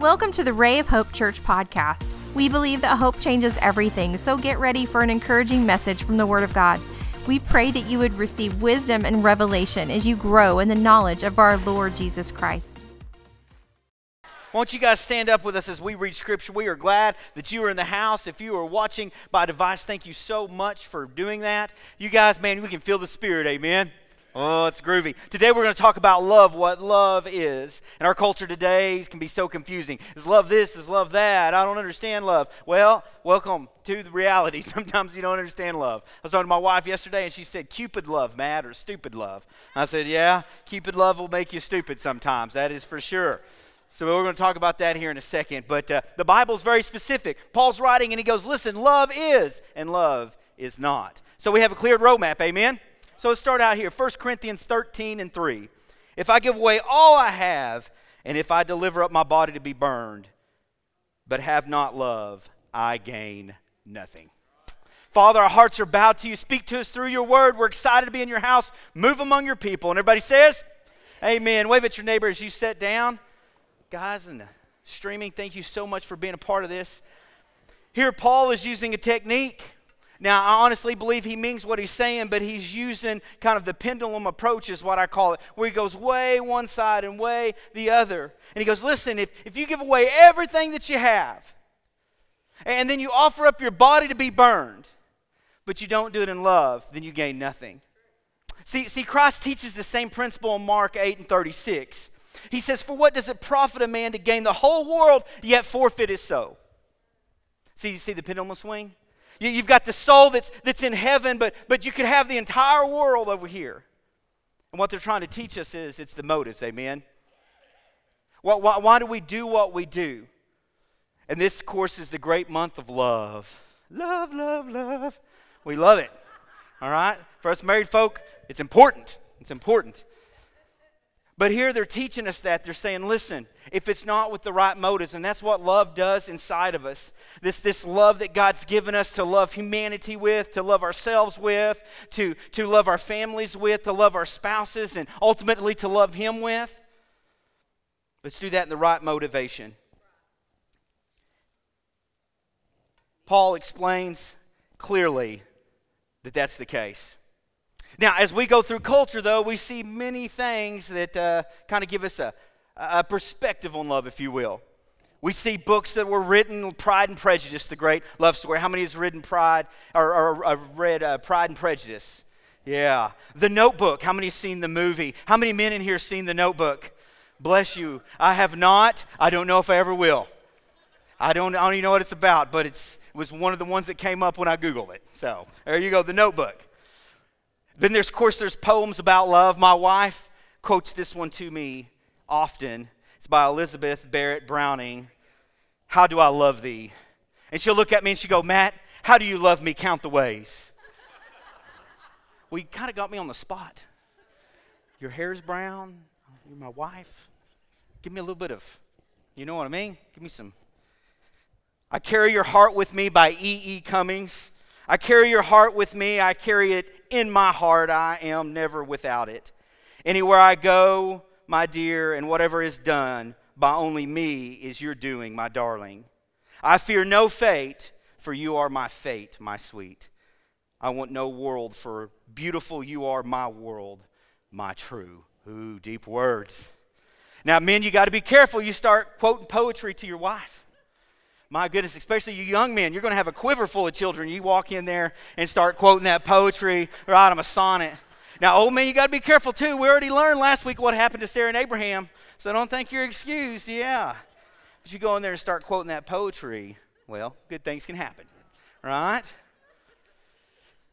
Welcome to the Ray of Hope Church podcast. We believe that hope changes everything, so get ready for an encouraging message from the Word of God. We pray that you would receive wisdom and revelation as you grow in the knowledge of our Lord Jesus Christ. Won't you guys stand up with us as we read scripture? We are glad that you are in the house. If you are watching by device, thank you so much for doing that. You guys, man, we can feel the spirit, amen. Oh, it's groovy. Today we're going to talk about love, what love is. And our culture today can be so confusing. Is love this? Is love that? I don't understand love. Well, welcome to the reality. Sometimes you don't understand love. I was talking to my wife yesterday and she said, Cupid love, mad or stupid love. I said, Yeah, Cupid love will make you stupid sometimes. That is for sure. So we're going to talk about that here in a second. But uh, the Bible's very specific. Paul's writing and he goes, Listen, love is and love is not. So we have a cleared roadmap. Amen? So let's start out here 1 Corinthians 13 and 3. If I give away all I have, and if I deliver up my body to be burned, but have not love, I gain nothing. Father, our hearts are bowed to you. Speak to us through your word. We're excited to be in your house. Move among your people. And everybody says, Amen. Wave at your neighbor as you sit down. Guys in the streaming, thank you so much for being a part of this. Here, Paul is using a technique now, I honestly believe he means what he's saying, but he's using kind of the pendulum approach, is what I call it, where he goes way one side and way the other. And he goes, Listen, if, if you give away everything that you have, and then you offer up your body to be burned, but you don't do it in love, then you gain nothing. See, see, Christ teaches the same principle in Mark 8 and 36. He says, For what does it profit a man to gain the whole world, yet forfeit his soul? See, you see the pendulum swing? You, have got the soul that's, that's in heaven, but, but you could have the entire world over here. And what they're trying to teach us is it's the motives, amen? Why, why, why do we do what we do? And this, course, is the great month of love. Love, love, love. We love it. All right? For us married folk, it's important. It's important. But here they're teaching us that. They're saying, listen, if it's not with the right motives, and that's what love does inside of us. This, this love that God's given us to love humanity with, to love ourselves with, to, to love our families with, to love our spouses, and ultimately to love Him with. Let's do that in the right motivation. Paul explains clearly that that's the case. Now, as we go through culture, though, we see many things that uh, kind of give us a, a perspective on love, if you will. We see books that were written, Pride and Prejudice, the great love story. How many has written Pride or, or, or read uh, Pride and Prejudice? Yeah. The Notebook. How many have seen the movie? How many men in here seen The Notebook? Bless you. I have not. I don't know if I ever will. I don't, I don't even know what it's about, but it's, it was one of the ones that came up when I Googled it. So there you go, The Notebook. Then there's, of course, there's poems about love. My wife quotes this one to me often. It's by Elizabeth Barrett Browning. How do I love thee? And she'll look at me and she'll go, Matt, how do you love me? Count the ways. well, you kind of got me on the spot. Your hair's brown. You're my wife. Give me a little bit of, you know what I mean? Give me some. I carry your heart with me by E. E. Cummings. I carry your heart with me. I carry it in my heart. I am never without it. Anywhere I go, my dear, and whatever is done by only me is your doing, my darling. I fear no fate, for you are my fate, my sweet. I want no world, for beautiful you are my world, my true. Ooh, deep words. Now, men, you got to be careful. You start quoting poetry to your wife. My goodness, especially you young men, you're going to have a quiver full of children. You walk in there and start quoting that poetry, write them a sonnet. Now, old man, you got to be careful too. We already learned last week what happened to Sarah and Abraham, so don't think you're excused. Yeah. But you go in there and start quoting that poetry, well, good things can happen, right?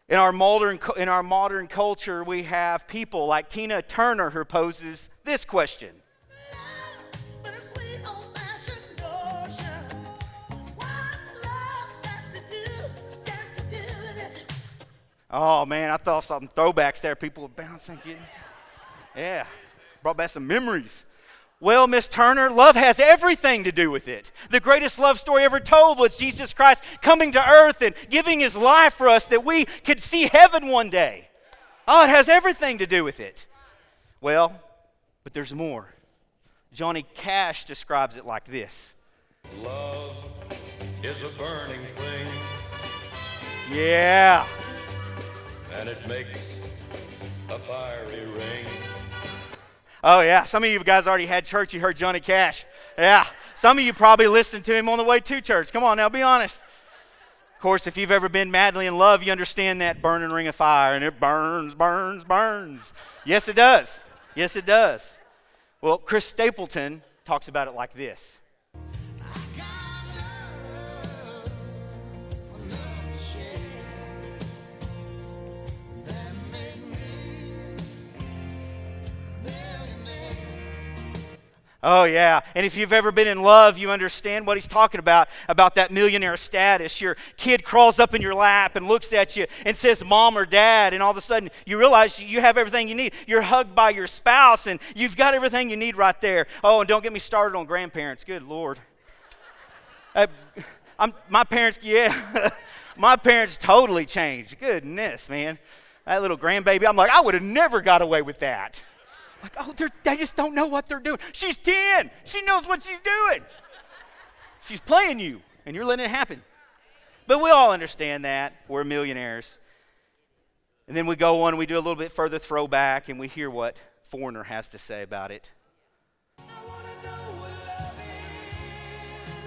In our modern, in our modern culture, we have people like Tina Turner who poses this question Oh man, I thought some throwbacks there. People were bouncing. Yeah, brought back some memories. Well, Miss Turner, love has everything to do with it. The greatest love story ever told was Jesus Christ coming to earth and giving his life for us that we could see heaven one day. Oh, it has everything to do with it. Well, but there's more. Johnny Cash describes it like this Love is a burning thing, Yeah. And it makes a fiery ring. Oh, yeah. Some of you guys already had church. You heard Johnny Cash. Yeah. Some of you probably listened to him on the way to church. Come on now, be honest. Of course, if you've ever been madly in love, you understand that burning ring of fire, and it burns, burns, burns. Yes, it does. Yes, it does. Well, Chris Stapleton talks about it like this. Oh, yeah. And if you've ever been in love, you understand what he's talking about about that millionaire status. Your kid crawls up in your lap and looks at you and says, Mom or Dad. And all of a sudden, you realize you have everything you need. You're hugged by your spouse, and you've got everything you need right there. Oh, and don't get me started on grandparents. Good Lord. Uh, my parents, yeah. my parents totally changed. Goodness, man. That little grandbaby, I'm like, I would have never got away with that. Like, oh, they just don't know what they're doing. She's 10. She knows what she's doing. She's playing you, and you're letting it happen. But we all understand that. We're millionaires. And then we go on we do a little bit further throwback, and we hear what Foreigner has to say about it.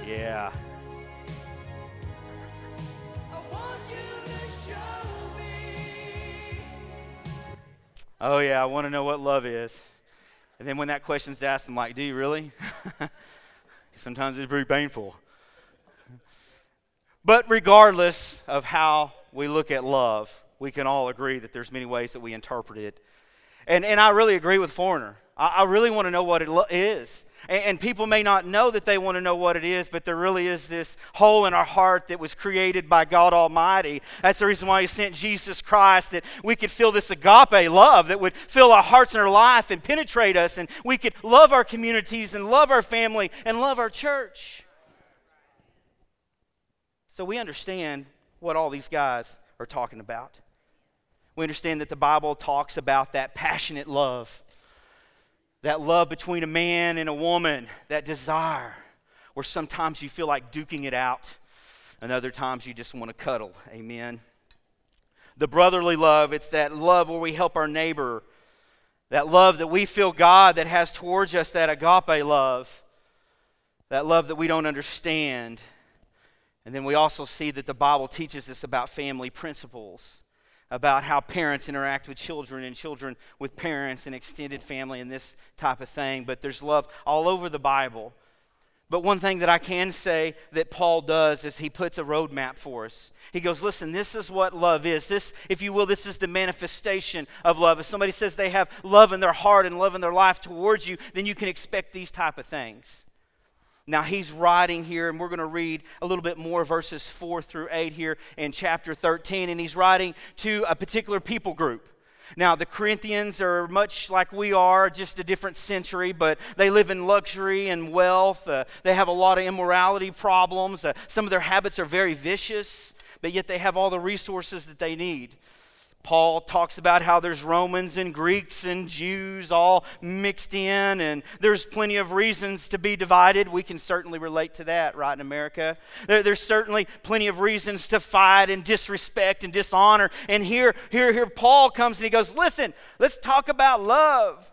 Yeah. Oh, yeah, I want to know what love is. And then when that question's asked, I'm like, do you really? Sometimes it's very painful. But regardless of how we look at love, we can all agree that there's many ways that we interpret it. And, and I really agree with Foreigner. I, I really want to know what it lo- is. And, people may not know that they want to know what it is, but there really is this hole in our heart that was created by God Almighty. That's the reason why He sent Jesus Christ, that we could feel this agape love that would fill our hearts and our life and penetrate us, and we could love our communities and love our family and love our church. So we understand what all these guys are talking about. We understand that the Bible talks about that passionate love, that love between a man and a woman, that desire, where sometimes you feel like duking it out, and other times you just want to cuddle. Amen. The brotherly love, it's that love where we help our neighbor, that love that we feel God that has towards us, that agape love, that love that we don't understand. And then we also see that the Bible teaches us about family principles about how parents interact with children and children with parents and extended family and this type of thing. But there's love all over the Bible. But one thing that I can say that Paul does is he puts a roadmap for us. He goes, Listen, this is what love is. This, if you will, this is the manifestation of love. If somebody says they have love in their heart and love in their life towards you, then you can expect these type of things. Now he's writing here, and we're going to read a little bit more verses 4 through 8 here in chapter 13, and he's writing to a particular people group. Now, the Corinthians are much like we are, just a different century, but they live in luxury and wealth. Uh, they have a lot of immorality problems. Uh, some of their habits are very vicious, but yet they have all the resources that they need. Paul talks about how there's Romans and Greeks and Jews all mixed in, and there's plenty of reasons to be divided. We can certainly relate to that, right, in America. There, there's certainly plenty of reasons to fight and disrespect and dishonor. And here, here, here, Paul comes and he goes, Listen, let's talk about love.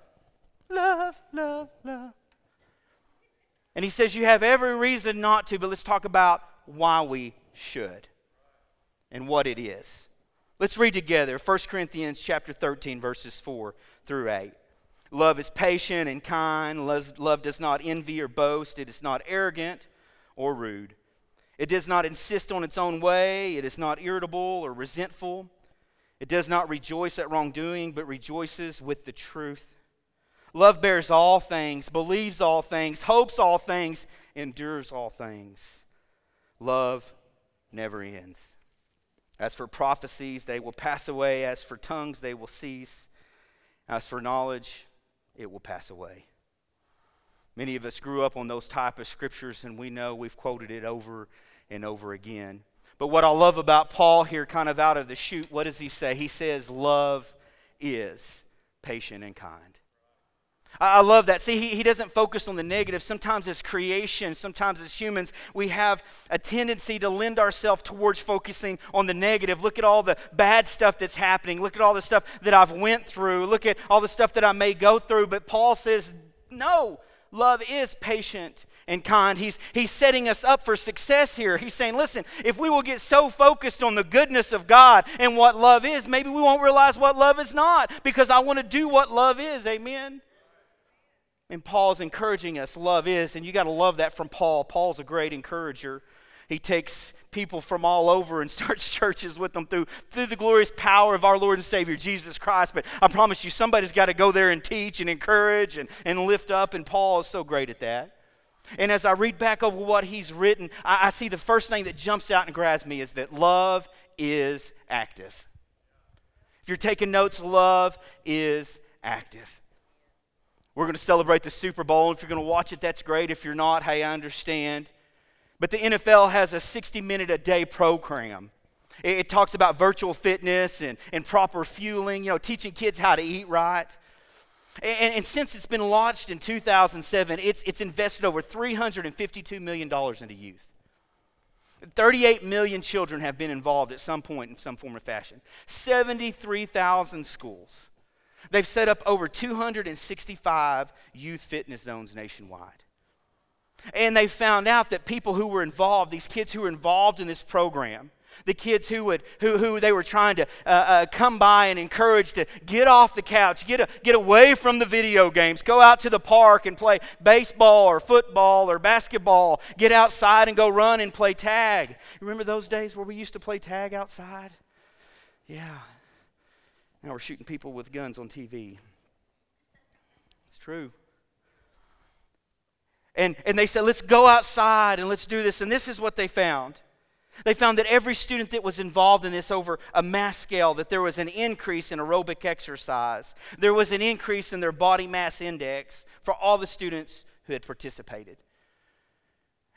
Love, love, love. And he says, You have every reason not to, but let's talk about why we should and what it is. Let's read together 1 Corinthians chapter 13 verses 4 through 8. Love is patient and kind. Love, love does not envy or boast. It is not arrogant or rude. It does not insist on its own way. It is not irritable or resentful. It does not rejoice at wrongdoing, but rejoices with the truth. Love bears all things, believes all things, hopes all things, endures all things. Love never ends. As for prophecies, they will pass away. As for tongues, they will cease. As for knowledge, it will pass away. Many of us grew up on those type of scriptures, and we know we've quoted it over and over again. But what I love about Paul here, kind of out of the chute, what does he say? He says, Love is patient and kind. I love that. See, he, he doesn't focus on the negative. Sometimes as creation, sometimes as humans, we have a tendency to lend ourselves towards focusing on the negative. Look at all the bad stuff that's happening. Look at all the stuff that I've went through. Look at all the stuff that I may go through. But Paul says, no, love is patient and kind. He's, he's setting us up for success here. He's saying, listen, if we will get so focused on the goodness of God and what love is, maybe we won't realize what love is not because I want to do what love is. Amen. And Paul's encouraging us, love is, and you got to love that from Paul. Paul's a great encourager. He takes people from all over and starts churches with them through, through the glorious power of our Lord and Savior, Jesus Christ. But I promise you, somebody's got to go there and teach and encourage and, and lift up, and Paul is so great at that. And as I read back over what he's written, I, I see the first thing that jumps out and grabs me is that love is active. If you're taking notes, love is active. We're going to celebrate the Super Bowl. If you're going to watch it, that's great. If you're not, hey, I understand. But the NFL has a 60 minute a day program. It, it talks about virtual fitness and, and proper fueling, you know, teaching kids how to eat right. And, and, since it's been launched in 2007, it's, it's invested over $352 million into youth. 38 million children have been involved at some point in some form or fashion. 73,000 schools. They've set up over 265 youth fitness zones nationwide. And they found out that people who were involved, these kids who were involved in this program, the kids who, would, who, who they were trying to uh, uh, come by and encourage to get off the couch, get, a, get away from the video games, go out to the park and play baseball or football or basketball, get outside and go run and play tag. Remember those days where we used to play tag outside? Yeah, now we're shooting people with guns on TV. It's true. And, and they said, let's go outside and let's do this. And this is what they found. They found that every student that was involved in this over a mass scale, that there was an increase in aerobic exercise. There was an increase in their body mass index for all the students who had participated.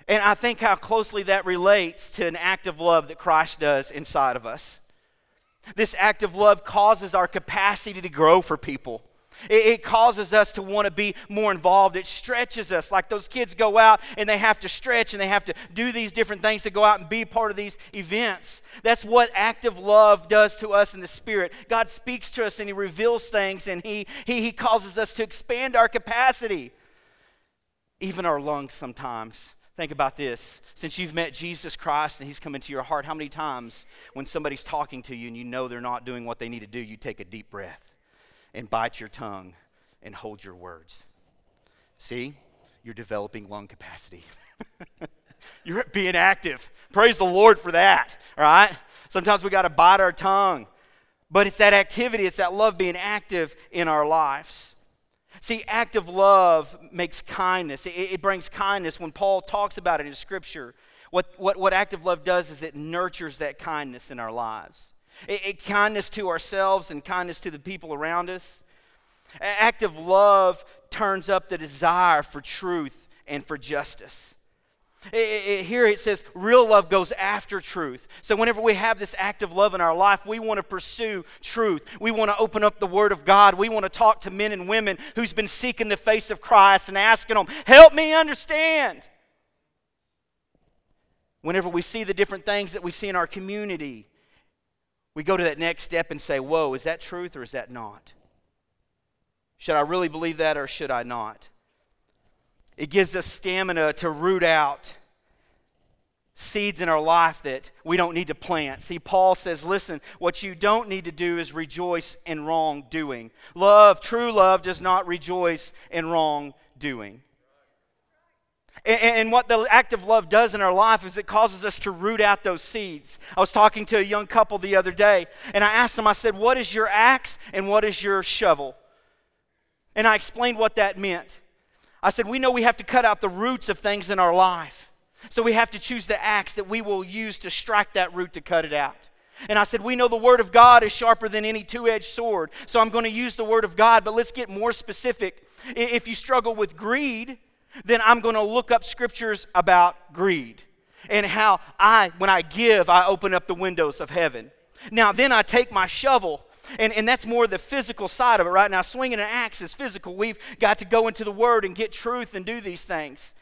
And I think how closely that relates to an act of love that Christ does inside of us. This act of love causes our capacity to grow for people. It, it, causes us to want to be more involved. It stretches us. Like those kids go out and they have to stretch and they have to do these different things to go out and be part of these events. That's what active love does to us in the Spirit. God speaks to us and He reveals things and He, he, he causes us to expand our capacity, even our lungs sometimes. Think about this. Since you've met Jesus Christ and He's come into your heart, how many times when somebody's talking to you and you know they're not doing what they need to do, you take a deep breath and bite your tongue and hold your words? See, you're developing lung capacity. you're being active. Praise the Lord for that, all right? Sometimes we got to bite our tongue. But it's that activity, it's that love being active in our lives. See, active love makes kindness. It, it, brings kindness. When Paul talks about it in Scripture, what, what, what active love does is it nurtures that kindness in our lives. It, it, kindness to ourselves and kindness to the people around us. Active love turns up the desire for truth and for justice. It, it, here it says real love goes after truth. So, whenever we have this active love in our life, we want to pursue truth. We want to open up the Word of God. We want to talk to men and women who's been seeking the face of Christ and asking them, Help me understand. Whenever we see the different things that we see in our community, we go to that next step and say, Whoa, is that truth or is that not? Should I really believe that or should I not? It gives us stamina to root out seeds in our life that we don't need to plant. See, Paul says, listen, what you don't need to do is rejoice in wrongdoing. Love, true love, does not rejoice in wrongdoing. And, what the act of love does in our life is it causes us to root out those seeds. I was talking to a young couple the other day, and I asked them, I said, What is your axe and what is your shovel? And I explained what that meant. I said, We know we have to cut out the roots of things in our life. So we have to choose the axe that we will use to strike that root to cut it out. And I said, We know the Word of God is sharper than any two edged sword. So I'm going to use the Word of God, but let's get more specific. If you struggle with greed, then I'm going to look up scriptures about greed and how I, when I give, I open up the windows of heaven. Now, then I take my shovel And, and that's more the physical side of it right now. Swinging an axe is physical. We've got to go into the Word and get truth and do these things.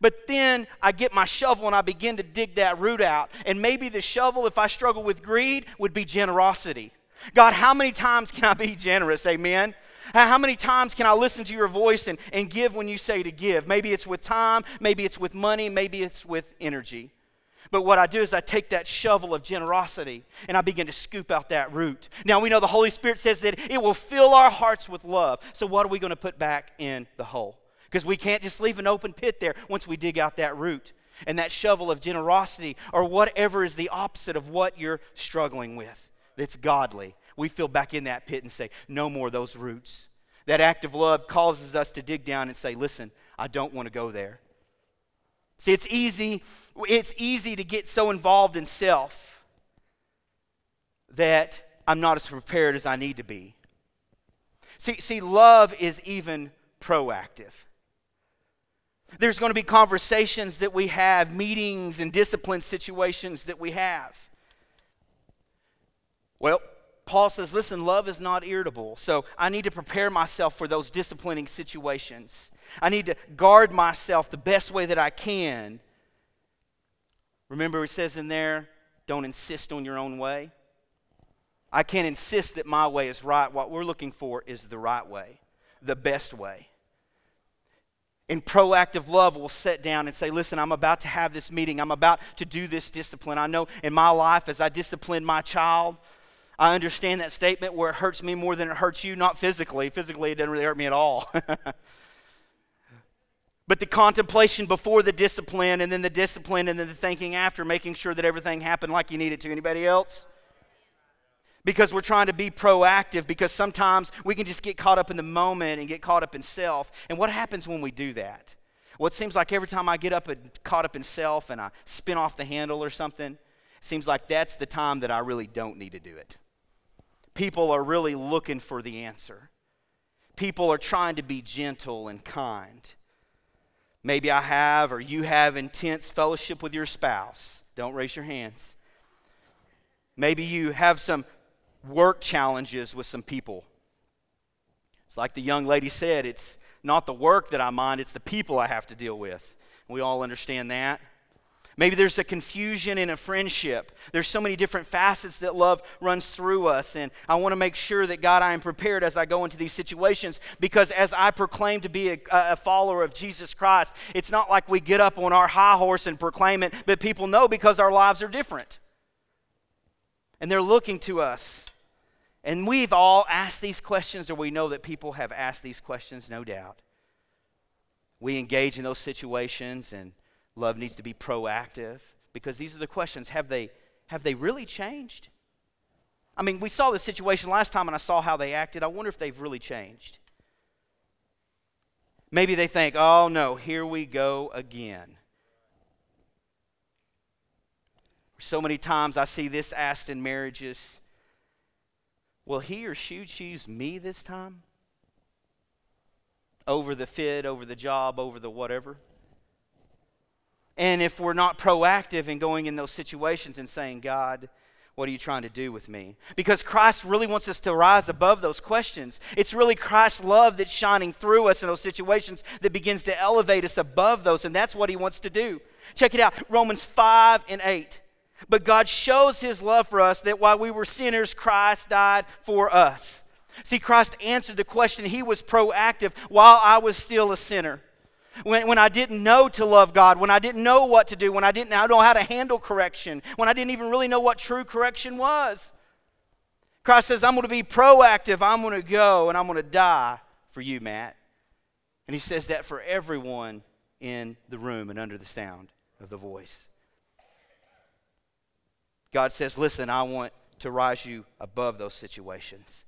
But then I get my shovel and I begin to dig that root out. And maybe the shovel, if I struggle with greed, would be generosity. God, how many times can I be generous? Amen. How many times can I listen to your voice and, and give when you say to give? Maybe it's with time, maybe it's with money, maybe it's with energy. But what I do is I take that shovel of generosity and I begin to scoop out that root. Now we know the Holy Spirit says that it will fill our hearts with love. So what are we going to put back in the hole? Because we can't just leave an open pit there once we dig out that root and that shovel of generosity or whatever is the opposite of what you're struggling with that's godly. We fill back in that pit and say, No more those roots. That act of love causes us to dig down and say, Listen, I don't want to go there. See, it's easy, it's easy to get so involved in self that I'm not as prepared as I need to be. See, see, love is even proactive. There's going to be conversations that we have, meetings and discipline situations that we have. Well, Paul says, listen, love is not irritable. So I need to prepare myself for those disciplining situations. I need to guard myself the best way that I can. Remember, it says in there, don't insist on your own way. I can't insist that my way is right. What we're looking for is the right way, the best way. In proactive love, we'll sit down and say, Listen, I'm about to have this meeting. I'm about to do this discipline. I know in my life, as I discipline my child, I understand that statement where it hurts me more than it hurts you, not physically. Physically, it doesn't really hurt me at all. but the contemplation before the discipline, and then the discipline, and then the thinking after, making sure that everything happened like you need it to. Anybody else? Because we're trying to be proactive, because sometimes we can just get caught up in the moment and get caught up in self. And what happens when we do that? Well, it seems like every time I get up and caught up in self and I spin off the handle or something, it seems like that's the time that I really don't need to do it people are really looking for the answer. People are trying to be gentle and kind. Maybe I have or you have intense fellowship with your spouse. Don't raise your hands. Maybe you have some work challenges with some people. It's like the young lady said, it's not the work that I mind, it's the people I have to deal with. We all understand that. Maybe there's a confusion in a friendship. There's so many different facets that love runs through us. And I want to make sure that, God, I am prepared as I go into these situations because as I proclaim to be a, a, follower of Jesus Christ, it's not like we get up on our high horse and proclaim it, but people know because our lives are different. And they're looking to us. And we've all asked these questions, or we know that people have asked these questions, no doubt. We engage in those situations and Love needs to be proactive because these are the questions. Have they, have they really changed? I mean, we saw this situation last time and I saw how they acted. I wonder if they've really changed. Maybe they think, oh no, here we go again. So many times I see this asked in marriages Will he or she choose me this time? Over the fit, over the job, over the whatever? And if we're not proactive in going in those situations and saying, God, what are you trying to do with me? Because Christ really wants us to rise above those questions. It's really Christ's love that's shining through us in those situations that begins to elevate us above those, and that's what he wants to do. Check it out Romans 5 and 8. But God shows his love for us that while we were sinners, Christ died for us. See, Christ answered the question. He was proactive while I was still a sinner when, when I didn't know to love God, when I didn't know what to do, when I didn't know how to handle correction, when I didn't even really know what true correction was. Christ says, I'm going to be proactive. I'm going to go and I'm going to die for you, Matt. And he says that for everyone in the room and under the sound of the voice. God says, Listen, I want to rise you above those situations.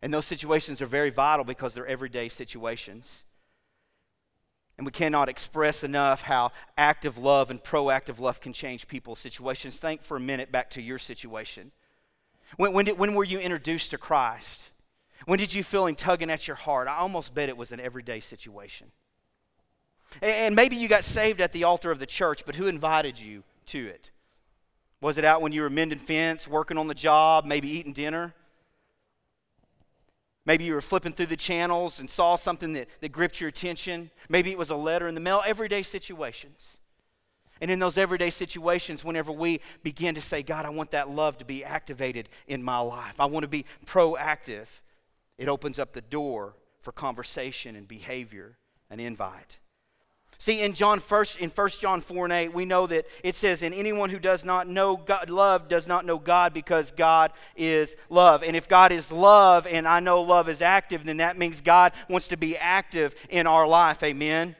And those situations are very vital because they're everyday situations. And we cannot express enough how active love and proactive love can change people's situations. Think for a minute back to your situation. When, when, did, when were you introduced to Christ? When did you feel him tugging at your heart? I almost bet it was an everyday situation. And, and maybe you got saved at the altar of the church, but who invited you to it? Was it out when you were mending fence, working on the job, maybe eating dinner? Maybe you were flipping through the channels and saw something that, that gripped your attention. Maybe it was a letter in the mail, everyday situations. And in those everyday situations, whenever we begin to say, God, I want that love to be activated in my life, I want to be proactive, it opens up the door for conversation and behavior, an invite. See, in John first in 1 John 4 and 8, we know that it says, And anyone who does not know God, love does not know God because God is love. And if God is love and I know love is active, then that means God wants to be active in our life. Amen.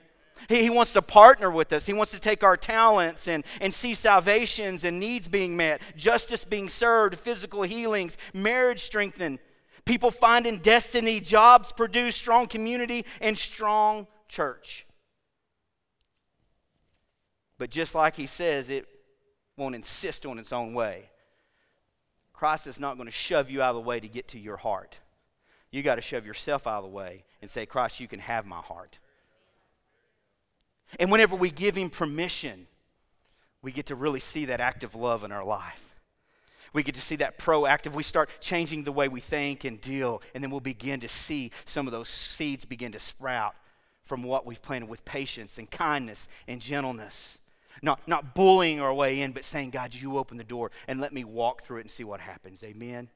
He, he wants to partner with us. He wants to take our talents and, and see salvations and needs being met, justice being served, physical healings, marriage strengthened, people finding destiny, jobs produced, strong community, and strong church. But just like he says, it won't insist on its own way. Christ is not going to shove you out of the way to get to your heart. You got to shove yourself out of the way and say, Christ, you can have my heart. And whenever we give Him permission, we get to really see that active love in our life. We get to see that proactive. We start changing the way we think and deal, and then we'll begin to see some of those seeds begin to sprout from what we've planted with patience and kindness and gentleness. Not, not bullying our way in, but saying, God, you open the door and let me walk through it and see what happens. Amen.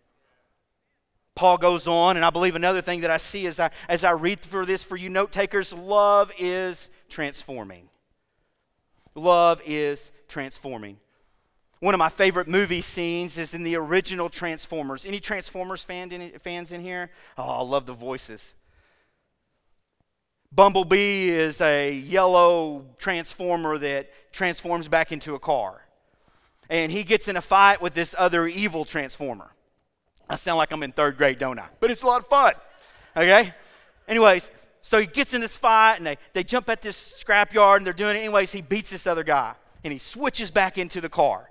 Paul goes on, and I believe another thing that I see as I, as I read through this for you note takers love is transforming. Love is transforming. One of my favorite movie scenes is in the original Transformers. Any Transformers fan in, fans in here? Oh, I love the voices. Bumblebee is a yellow transformer that transforms back into a car. And he gets in a fight with this other evil transformer. I sound like I'm in third grade, don't I? But it's a lot of fun. Okay? Anyways, so he gets in this fight and they, they jump at this scrapyard and they're doing it anyways. He beats this other guy and he switches back into the car.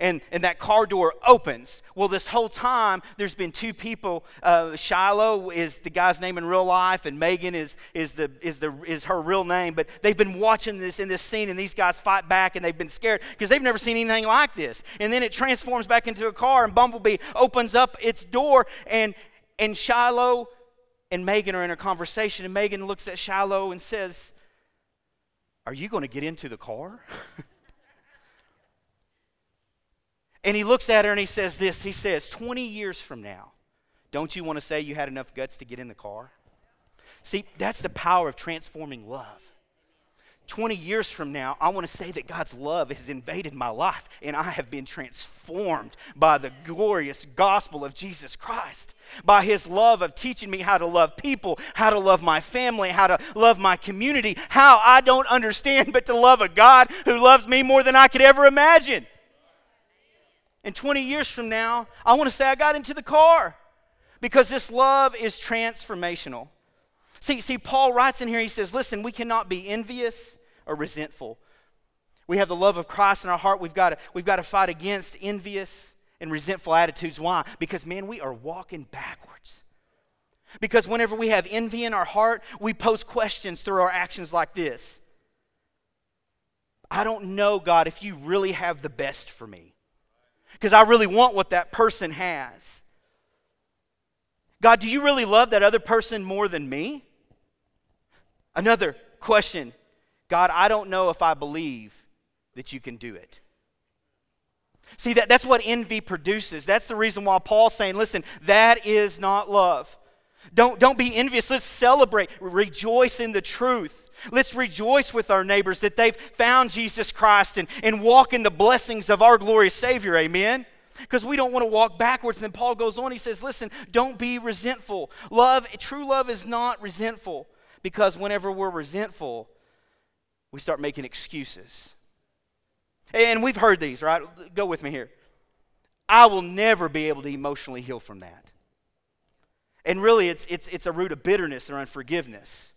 And, and that car door opens. Well, this whole time, there's been two people. Uh, Shiloh is the guy's name in real life, and Megan is, is, the, is, the, is her real name. But they've been watching this in this scene, and these guys fight back, and they've been scared because they've never seen anything like this. And then it transforms back into a car, and Bumblebee opens up its door, and, and Shiloh and Megan are in a conversation, and Megan looks at Shiloh and says, Are you going to get into the car? and he looks at her and he says this He says, 20 years from now, don't you want to say you had enough guts to get in the car? See, that's the power of transforming love. 20 years from now, I want to say that God's love has invaded my life and I have been transformed by the glorious gospel of Jesus Christ. By his love of teaching me how to love people, how to love my family, how to love my community, how I don't understand but to love a God who loves me more than I could ever imagine. And 20 years from now, I want to say I got into the car because this love is transformational. See, see, Paul writes in here, he says, listen, we cannot be envious or resentful. We have the love of Christ in our heart. We've got to, we've got to fight against envious and resentful attitudes. Why? Because, man, we are walking backwards. Because whenever we have envy in our heart, we pose questions through our actions like this I don't know, God, if you really have the best for me. Because I really want what that person has. God, do you really love that other person more than me? Another question God, I don't know if I believe that you can do it. See, that, that's what envy produces. That's the reason why Paul's saying, listen, that is not love. Don't, don't be envious. Let's celebrate, rejoice in the truth. Let's rejoice with our neighbors that they've found Jesus Christ and, and walk in the blessings of our glorious Savior. Amen? Because we don't want to walk backwards. And then Paul goes on, he says, Listen, don't be resentful. Love, true love is not resentful. Because whenever we're resentful, we start making excuses. And we've heard these, right? Go with me here. I will never be able to emotionally heal from that. And really, it's, it's, it's a root of bitterness or unforgiveness.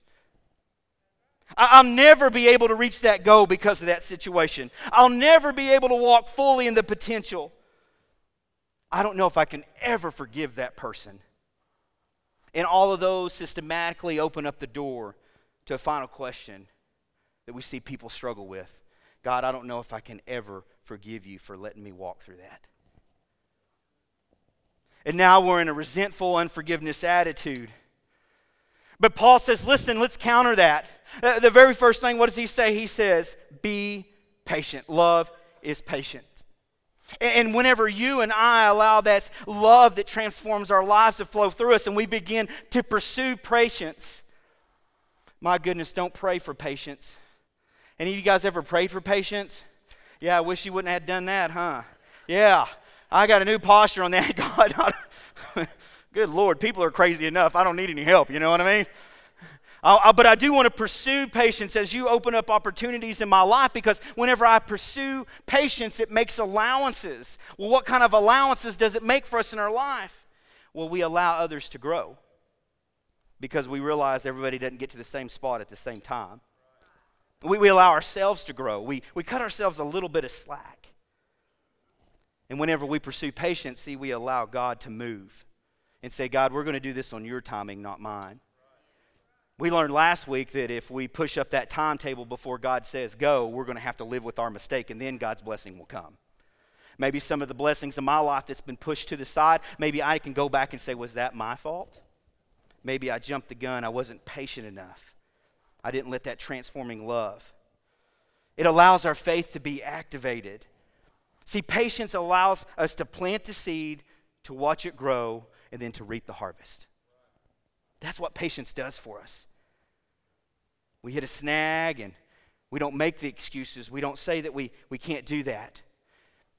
I'll never be able to reach that goal because of that situation. I'll never be able to walk fully in the potential. I don't know if I can ever forgive that person. And all of those systematically open up the door to a final question that we see people struggle with God, I don't know if I can ever forgive you for letting me walk through that. And now we're in a resentful unforgiveness attitude. But Paul says, listen, let's counter that. Uh, the very first thing, what does he say? He says, be patient. Love is patient. And whenever you and I allow that love that transforms our lives to flow through us and we begin to pursue patience, my goodness, don't pray for patience. Any of you guys ever prayed for patience? Yeah, I wish you wouldn't have done that, huh? Yeah, I got a new posture on that. God, good Lord, people are crazy enough. I don't need any help, you know what I mean? I, but I do want to pursue patience as you open up opportunities in my life because whenever I pursue patience, it makes allowances. Well, what kind of allowances does it make for us in our life? Well, we allow others to grow because we realize everybody doesn't get to the same spot at the same time. We, we allow ourselves to grow, we, we cut ourselves a little bit of slack. And whenever we pursue patience, see, we allow God to move and say, God, we're going to do this on your timing, not mine. We learned last week that if we push up that timetable before God says go, we're going to have to live with our mistake, and then God's blessing will come. Maybe some of the blessings in my life that's been pushed to the side, maybe I can go back and say, Was that my fault? Maybe I jumped the gun. I wasn't patient enough. I didn't let that transforming love. It allows our faith to be activated. See, patience allows us to plant the seed, to watch it grow, and then to reap the harvest. That's what patience does for us. We hit a snag and we don't make the excuses. We don't say that we, we can't do that.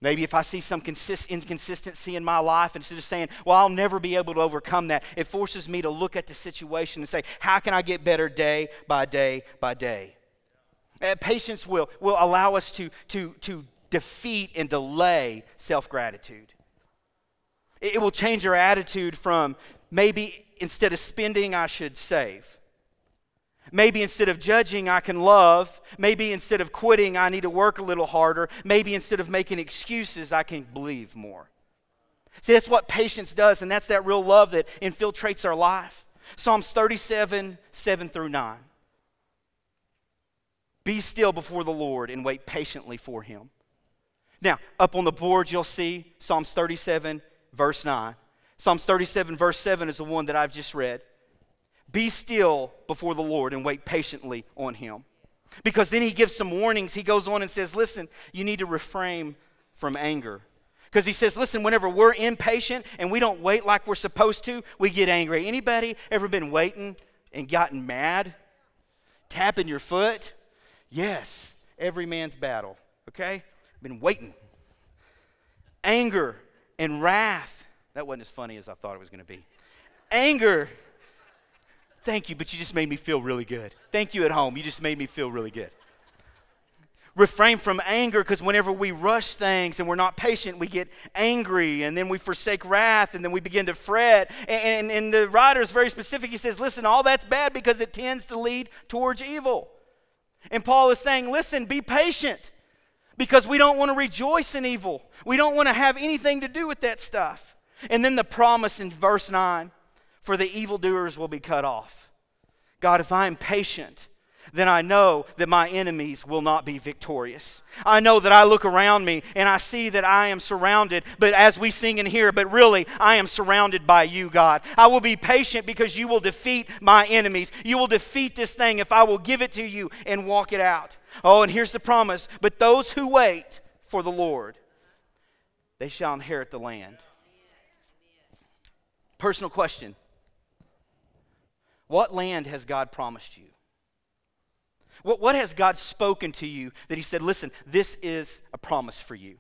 Maybe if I see some consist- inconsistency in my life, instead of saying, well, I'll never be able to overcome that, it forces me to look at the situation and say, how can I get better day by day by day? Uh, patience will, will allow us to, to, to defeat and delay self gratitude. It, it will change our attitude from maybe instead of spending, I should save. Maybe instead of judging, I can love. Maybe instead of quitting, I need to work a little harder. Maybe instead of making excuses, I can believe more. See, that's what patience does, and that's that real love that infiltrates our life. Psalms 37, 7 through 9. Be still before the Lord and wait patiently for him. Now, up on the board, you'll see Psalms 37, verse 9. Psalms 37, verse 7 is the one that I've just read. Be still before the Lord and wait patiently on him. Because then he gives some warnings. He goes on and says, Listen, you need to refrain from anger. Because he says, Listen, whenever we're impatient and we don't wait like we're supposed to, we get angry. Anybody ever been waiting and gotten mad? Tapping your foot? Yes, every man's battle, okay? Been waiting. Anger and wrath. That wasn't as funny as I thought it was going to be. Anger Thank you, but you just made me feel really good. Thank you at home. You just made me feel really good. Refrain from anger because whenever we rush things and we're not patient, we get angry and then we forsake wrath and then we begin to fret. And, and, and the writer is very specific. He says, Listen, all that's bad because it tends to lead towards evil. And Paul is saying, Listen, be patient because we don't want to rejoice in evil. We don't want to have anything to do with that stuff. And then the promise in verse 9 for the evildoers will be cut off. God, if I am patient, then I know that my enemies will not be victorious. I know that I look around me and I see that I am surrounded, but as we sing in here, but really, I am surrounded by you, God. I will be patient because you will defeat my enemies. You will defeat this thing if I will give it to you and walk it out. Oh, and here's the promise but those who wait for the Lord, they shall inherit the land. Personal question what land has God promised you? What, what has God spoken to you that He said, listen, this is a promise for you?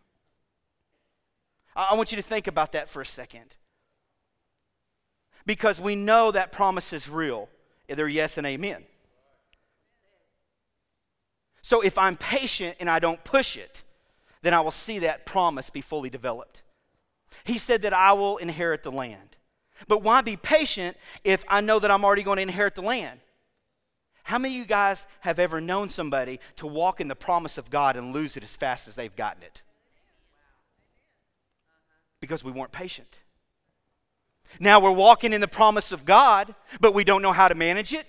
I, I want you to think about that for a second. Because we know that promise is real. They're yes and amen. So if I'm patient and I don't push it, then I will see that promise be fully developed. He said that I will inherit the land. But why be patient if I know that I'm already going to inherit the land? How many of you guys have ever known somebody to walk in the promise of God and lose it as fast as they've gotten it? Because we weren't patient. Now we're walking in the promise of God, but we don't know how to manage it.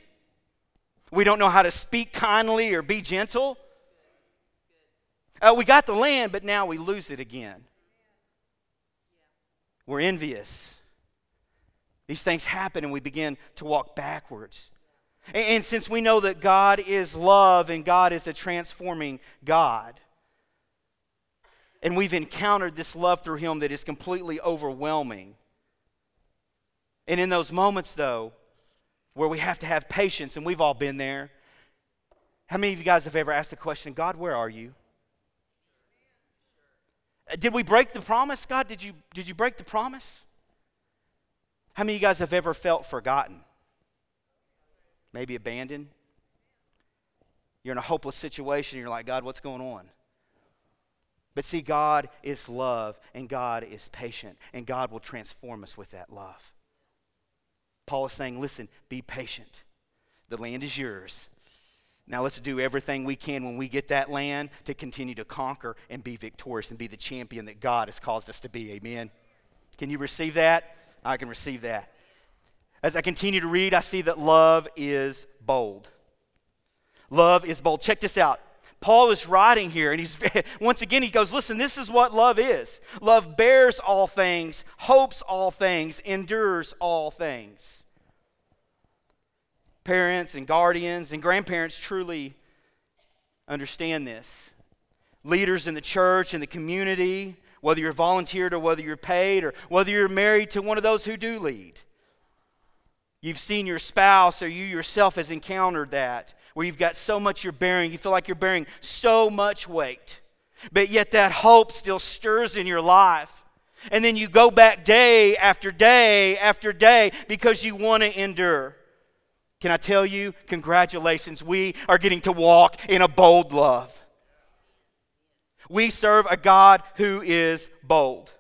We don't know how to speak kindly or be gentle. Uh, we got the land, but now we lose it again. We're envious These things happen and we begin to walk backwards. And, and since we know that God is love and God is a transforming God, and we've encountered this love through Him that is completely overwhelming. And in those moments, though, where we have to have patience, and we've all been there, how many of you guys have ever asked the question, God, where are you? Uh, did we break the promise? God, did you, did you break the promise? How many of you guys have ever felt forgotten? Maybe abandoned? You're in a hopeless situation, you're like, God, what's going on? But see, God is love, and God is patient, and God will transform us with that love. Paul is saying, listen, be patient. The land is yours. Now let's do everything we can when we get that land to continue to conquer and be victorious and be the champion that God has caused us to be. Amen. Can you receive that? I can receive that. As I continue to read, I see that love is bold. Love is bold. Check this out. Paul is writing here, and he's once again he goes, Listen, this is what love is. Love bears all things, hopes all things, endures all things parents and guardians and grandparents truly understand this. Leaders in the church and the community, whether you're volunteered or whether you're paid or whether you're married to one of those who do lead. You've seen your spouse or you yourself has encountered that where you've got so much you're bearing, you feel like you're bearing so much weight, but yet that hope still stirs in your life. And then you go back day after day after day because you want to endure. Can I tell you, congratulations, we are getting to walk in a bold love. We serve a God who is bold.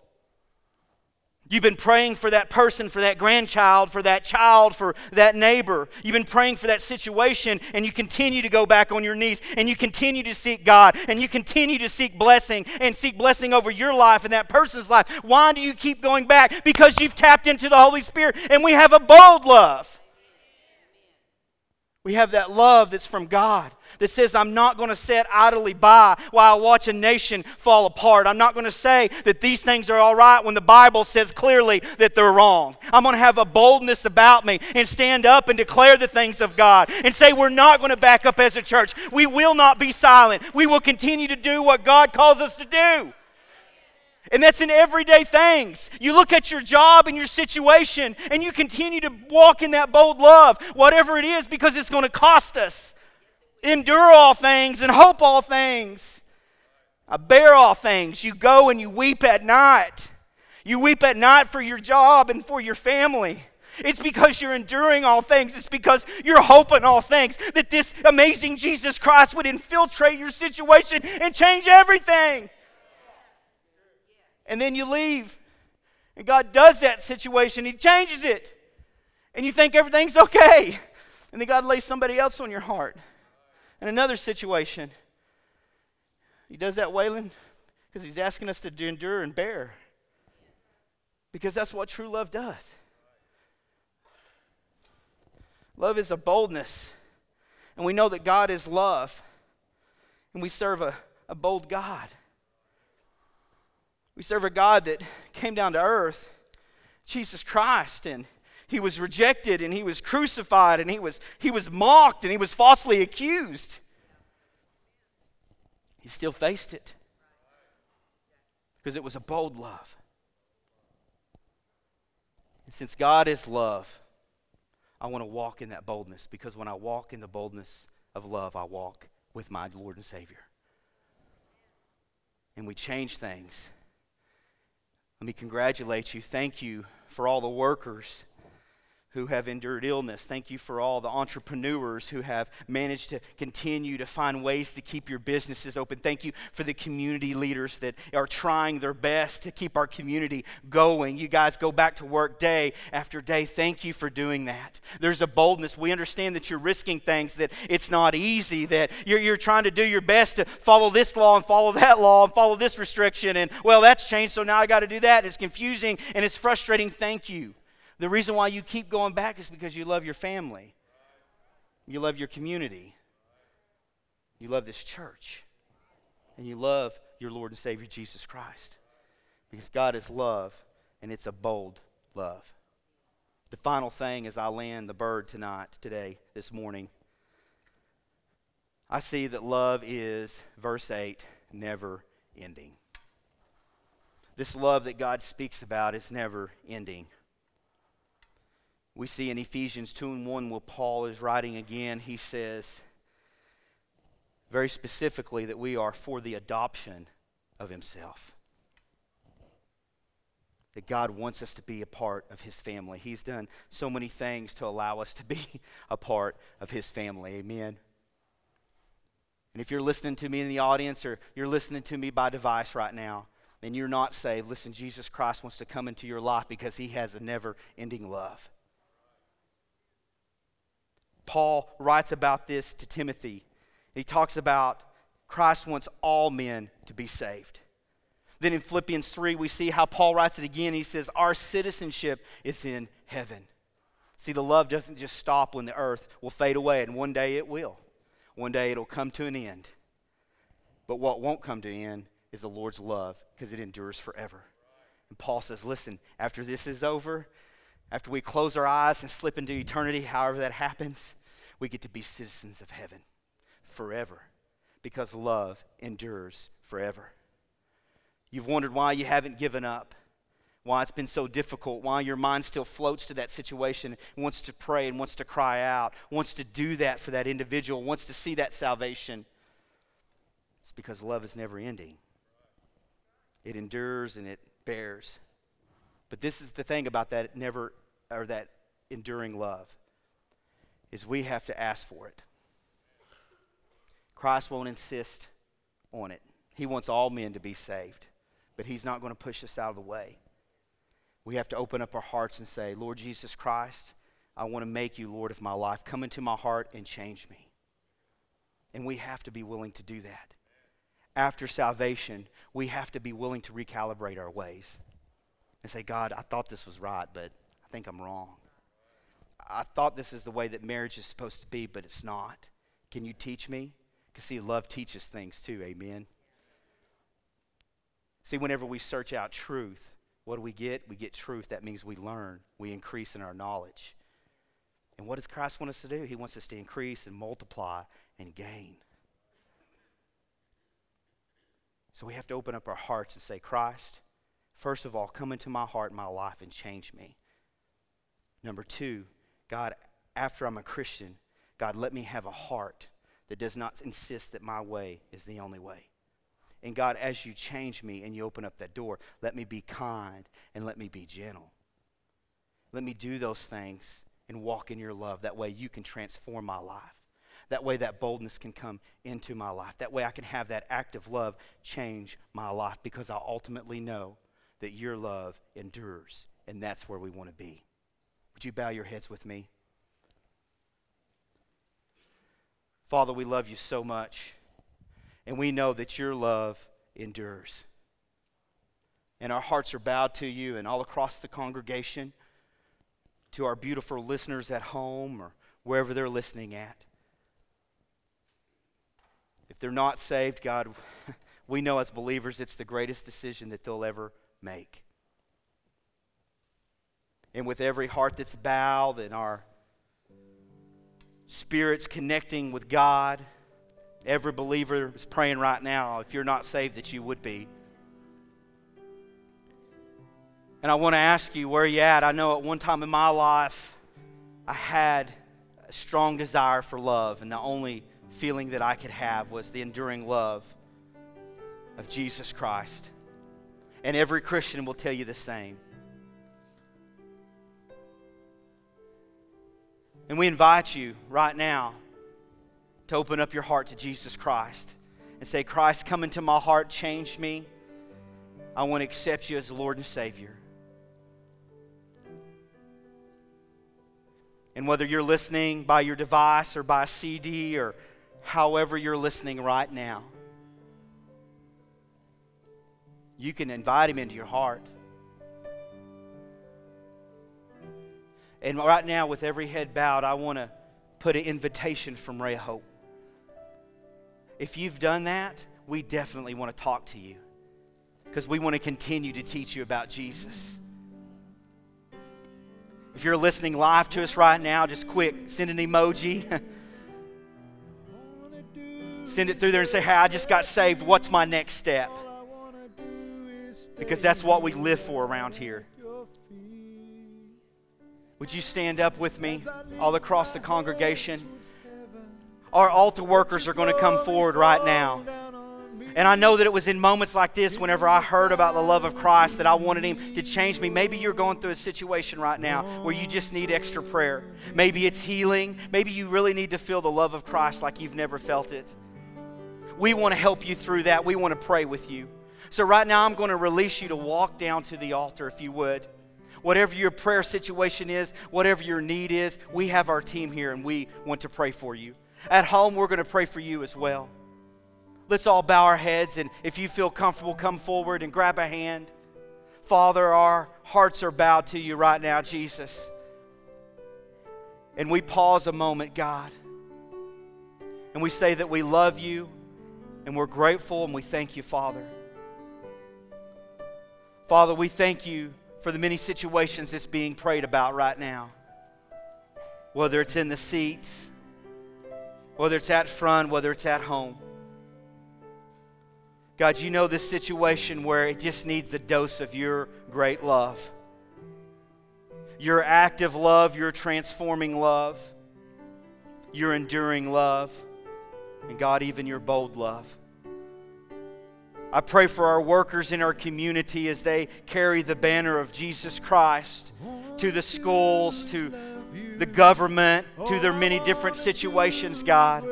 You've been praying for that person, for that grandchild, for that child, for that neighbor. You've been praying for that situation, and you continue to go back on your knees, and you continue to seek God, and you continue to seek blessing, and seek blessing over your life and that person's life. Why do you keep going back? Because you've tapped into the Holy Spirit, and we have a bold love. We have that love that's from God that says, I'm not going to sit idly by while I watch a nation fall apart. I'm not going to say that these things are all right when the Bible says clearly that they're wrong. I'm going to have a boldness about me and stand up and declare the things of God and say, We're not going to back up as a church. We will not be silent. We will continue to do what God calls us to do. And that's in everyday things. You look at your job and your situation, and you continue to walk in that bold love, whatever it is, because it's going to cost us. Endure all things and hope all things. I bear all things. You go and you weep at night. You weep at night for your job and for your family. It's because you're enduring all things. It's because you're hoping all things that this amazing Jesus Christ would infiltrate your situation and change everything and then you leave. And God does that situation, He changes it. And you think everything's okay. And then God lays somebody else on your heart. In another situation, He does that, Waylon, because He's asking us to endure and bear. Because that's what true love does. Love is a boldness. And we know that God is love. And we serve a, a bold God. We serve a God that came down to earth, Jesus Christ, and he was rejected and he was crucified and he was, he was mocked and he was falsely accused. He still faced it because it was a bold love. And since God is love, I want to walk in that boldness because when I walk in the boldness of love, I walk with my Lord and Savior. And we change things let me congratulate you. Thank you for all the workers who have endured illness. Thank you for all the entrepreneurs who have managed to continue to find ways to keep your businesses open. Thank you for the community leaders that are trying their best to keep our community going. You guys go back to work day after day. Thank you for doing that. There's a boldness. We understand that you're risking things, that it's not easy, that you're, you're trying to do your best to follow this law and follow that law and follow this restriction. And, well, that's changed, so now I got to do that. It's confusing and it's frustrating. Thank you. The reason why you keep going back is because you love your family, you love your community, you love this church, and you love your Lord and Savior Jesus Christ. Because God is love, and it's a bold love. The final thing as I land the bird tonight, today, this morning, I see that love is, verse 8, never ending. This love that God speaks about is never ending. We see in Ephesians 2 and 1 where Paul is writing again, he says very specifically that we are for the adoption of himself. That God wants us to be a part of his family. He's done so many things to allow us to be a part of his family. Amen. And if you're listening to me in the audience or you're listening to me by device right now and you're not saved, listen, Jesus Christ wants to come into your life because he has a never ending love. Paul writes about this to Timothy. He talks about Christ wants all men to be saved. Then in Philippians 3, we see how Paul writes it again. He says, Our citizenship is in heaven. See, the love doesn't just stop when the earth will fade away, and one day it will. One day it'll come to an end. But what won't come to an end is the Lord's love because it endures forever. And Paul says, listen, after this is over, after we close our eyes and slip into eternity, however that happens, we get to be citizens of heaven forever because love endures forever. You've wondered why you haven't given up why it's been so difficult, why your mind still floats to that situation, wants to pray and wants to cry out, wants to do that for that individual, wants to see that salvation. It's because love is never ending. It endures and it bears. But this is the thing about that never or that enduring love is we have to ask for it. Christ won't insist on it. He wants all men to be saved, but he's not going to push us out of the way we have to open up our hearts and say, Lord Jesus Christ, I want to make you Lord of my life. Come into my heart and change me. And we have to be willing to do that. After salvation, we have to be willing to recalibrate our ways and say, God, I thought this was right, but I think I'm wrong. I thought this is the way that marriage is supposed to be, but it's not. Can you teach me? Because, see, love teaches things too. Amen. See, whenever we search out truth, what do we get? We get truth. That means we learn, we increase in our knowledge. And what does Christ want us to do? He wants us to increase and multiply and gain. So we have to open up our hearts and say, Christ, first of all, come into my heart and my life and change me. Number two, God, after I'm a Christian, God, let me have a heart that does not insist that my way is the only way. And God, as you change me and you open up that door, let me be kind and let me be gentle. Let me do those things and walk in your love. That way you can transform my life. That way that boldness can come into my life. That way I can have that act of love change my life because I ultimately know that your love endures. And that's where we want to be. Would you bow your heads with me? Father, we love you so much. And we know that your love endures. And our hearts are bowed to you and all across the congregation, to our beautiful listeners at home or wherever they're listening at. If they're not saved, God, we know as believers it's the greatest decision that they'll ever make. And with every heart that's bowed and our spirits connecting with God, Every believer is praying right now, if you're not saved, that you would be. And I want to ask you where you at. I know at one time in my life, I had a strong desire for love, and the only feeling that I could have was the enduring love of Jesus Christ. And every Christian will tell you the same. And we invite you right now to open up your heart to Jesus Christ and say, Christ, come into my heart, change me. I want to accept you as Lord and Savior. And whether you're listening by your device or by CD or however you're listening right now, you can invite Him into your heart. And right now, with every head bowed, I want to put an invitation from Ray Hope. If you've done that, we definitely want to talk to you because we want to continue to teach you about Jesus. If you're listening live to us right now, just quick, send an emoji. send it through there and say, Hey, I just got saved. What's my next step? Because that's what we live for around here. Would you stand up with me all across the congregation? Our altar workers are going to come forward right now. And I know that it was in moments like this, whenever I heard about the love of Christ, that I wanted Him to change me. Maybe you're going through a situation right now where you just need extra prayer. Maybe it's healing. Maybe you really need to feel the love of Christ like you've never felt it. We want to help you through that. We want to pray with you. So, right now, I'm going to release you to walk down to the altar if you would. Whatever your prayer situation is, whatever your need is, we have our team here and we want to pray for you. At home, we're going to pray for you as well. Let's all bow our heads, and if you feel comfortable, come forward and grab a hand. Father, our hearts are bowed to you right now, Jesus. And we pause a moment, God. And we say that we love you and we're grateful and we thank you, Father. Father, we thank you for the many situations that's being prayed about right now. Whether it's in the seats, whether it's at front, whether it's at home. God, you know this situation where it just needs the dose of your great love. Your active love, your transforming love, your enduring love, and God, even your bold love. I pray for our workers in our community as they carry the banner of Jesus Christ to the schools, to the government, to their many different situations, God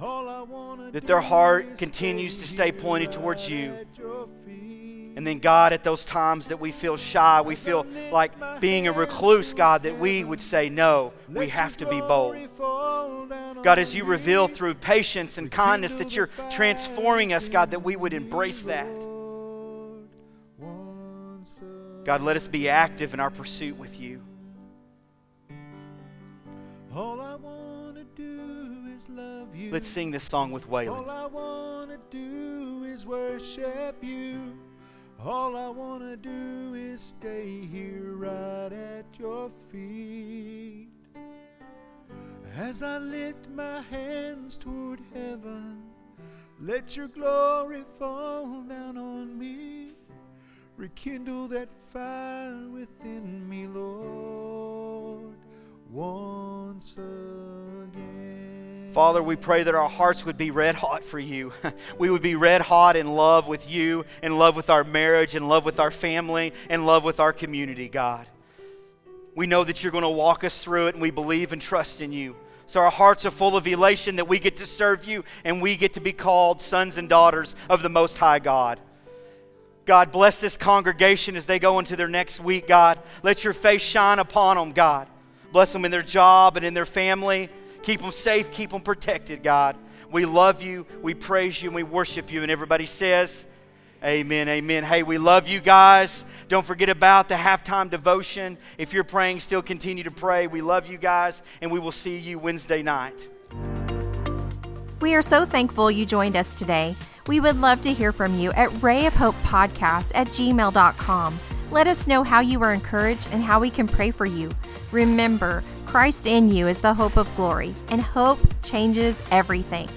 that their heart continues to stay pointed towards you. And then, God, at those times that we feel shy, we feel like being a recluse, God, that we would say, No, we have to be bold. God, as you reveal through patience and kindness that you're transforming us, God, that we would embrace that. God, let us be active in our pursuit with you. All I want to do is love you. Let's sing this song with Waylon. All I want to do is worship you. All I want to do is stay here right at your feet. As I lift my hands toward heaven, let your glory fall down on me. Rekindle that fire within me, Lord, once again. Father, we pray that our hearts would be red hot for you. we would be red hot in love with you, in love with our marriage, in love with our family, in love with our community, God. We know that you're going to walk us through it, and we believe and trust in you. So our hearts are full of elation that we get to serve you and we get to be called sons and daughters of the Most High God. God, bless this congregation as they go into their next week, God. Let your face shine upon them, God. Bless them in their job and in their family. Keep them safe, keep them protected, God. We love you, we praise you, and we worship you. And everybody says, Amen, amen. Hey, we love you guys. Don't forget about the halftime devotion. If you're praying, still continue to pray. We love you guys, and we will see you Wednesday night. We are so thankful you joined us today. We would love to hear from you at rayofhopepodcast at gmail.com. Let us know how you were encouraged and how we can pray for you. Remember, Christ in you is the hope of glory, and hope changes everything.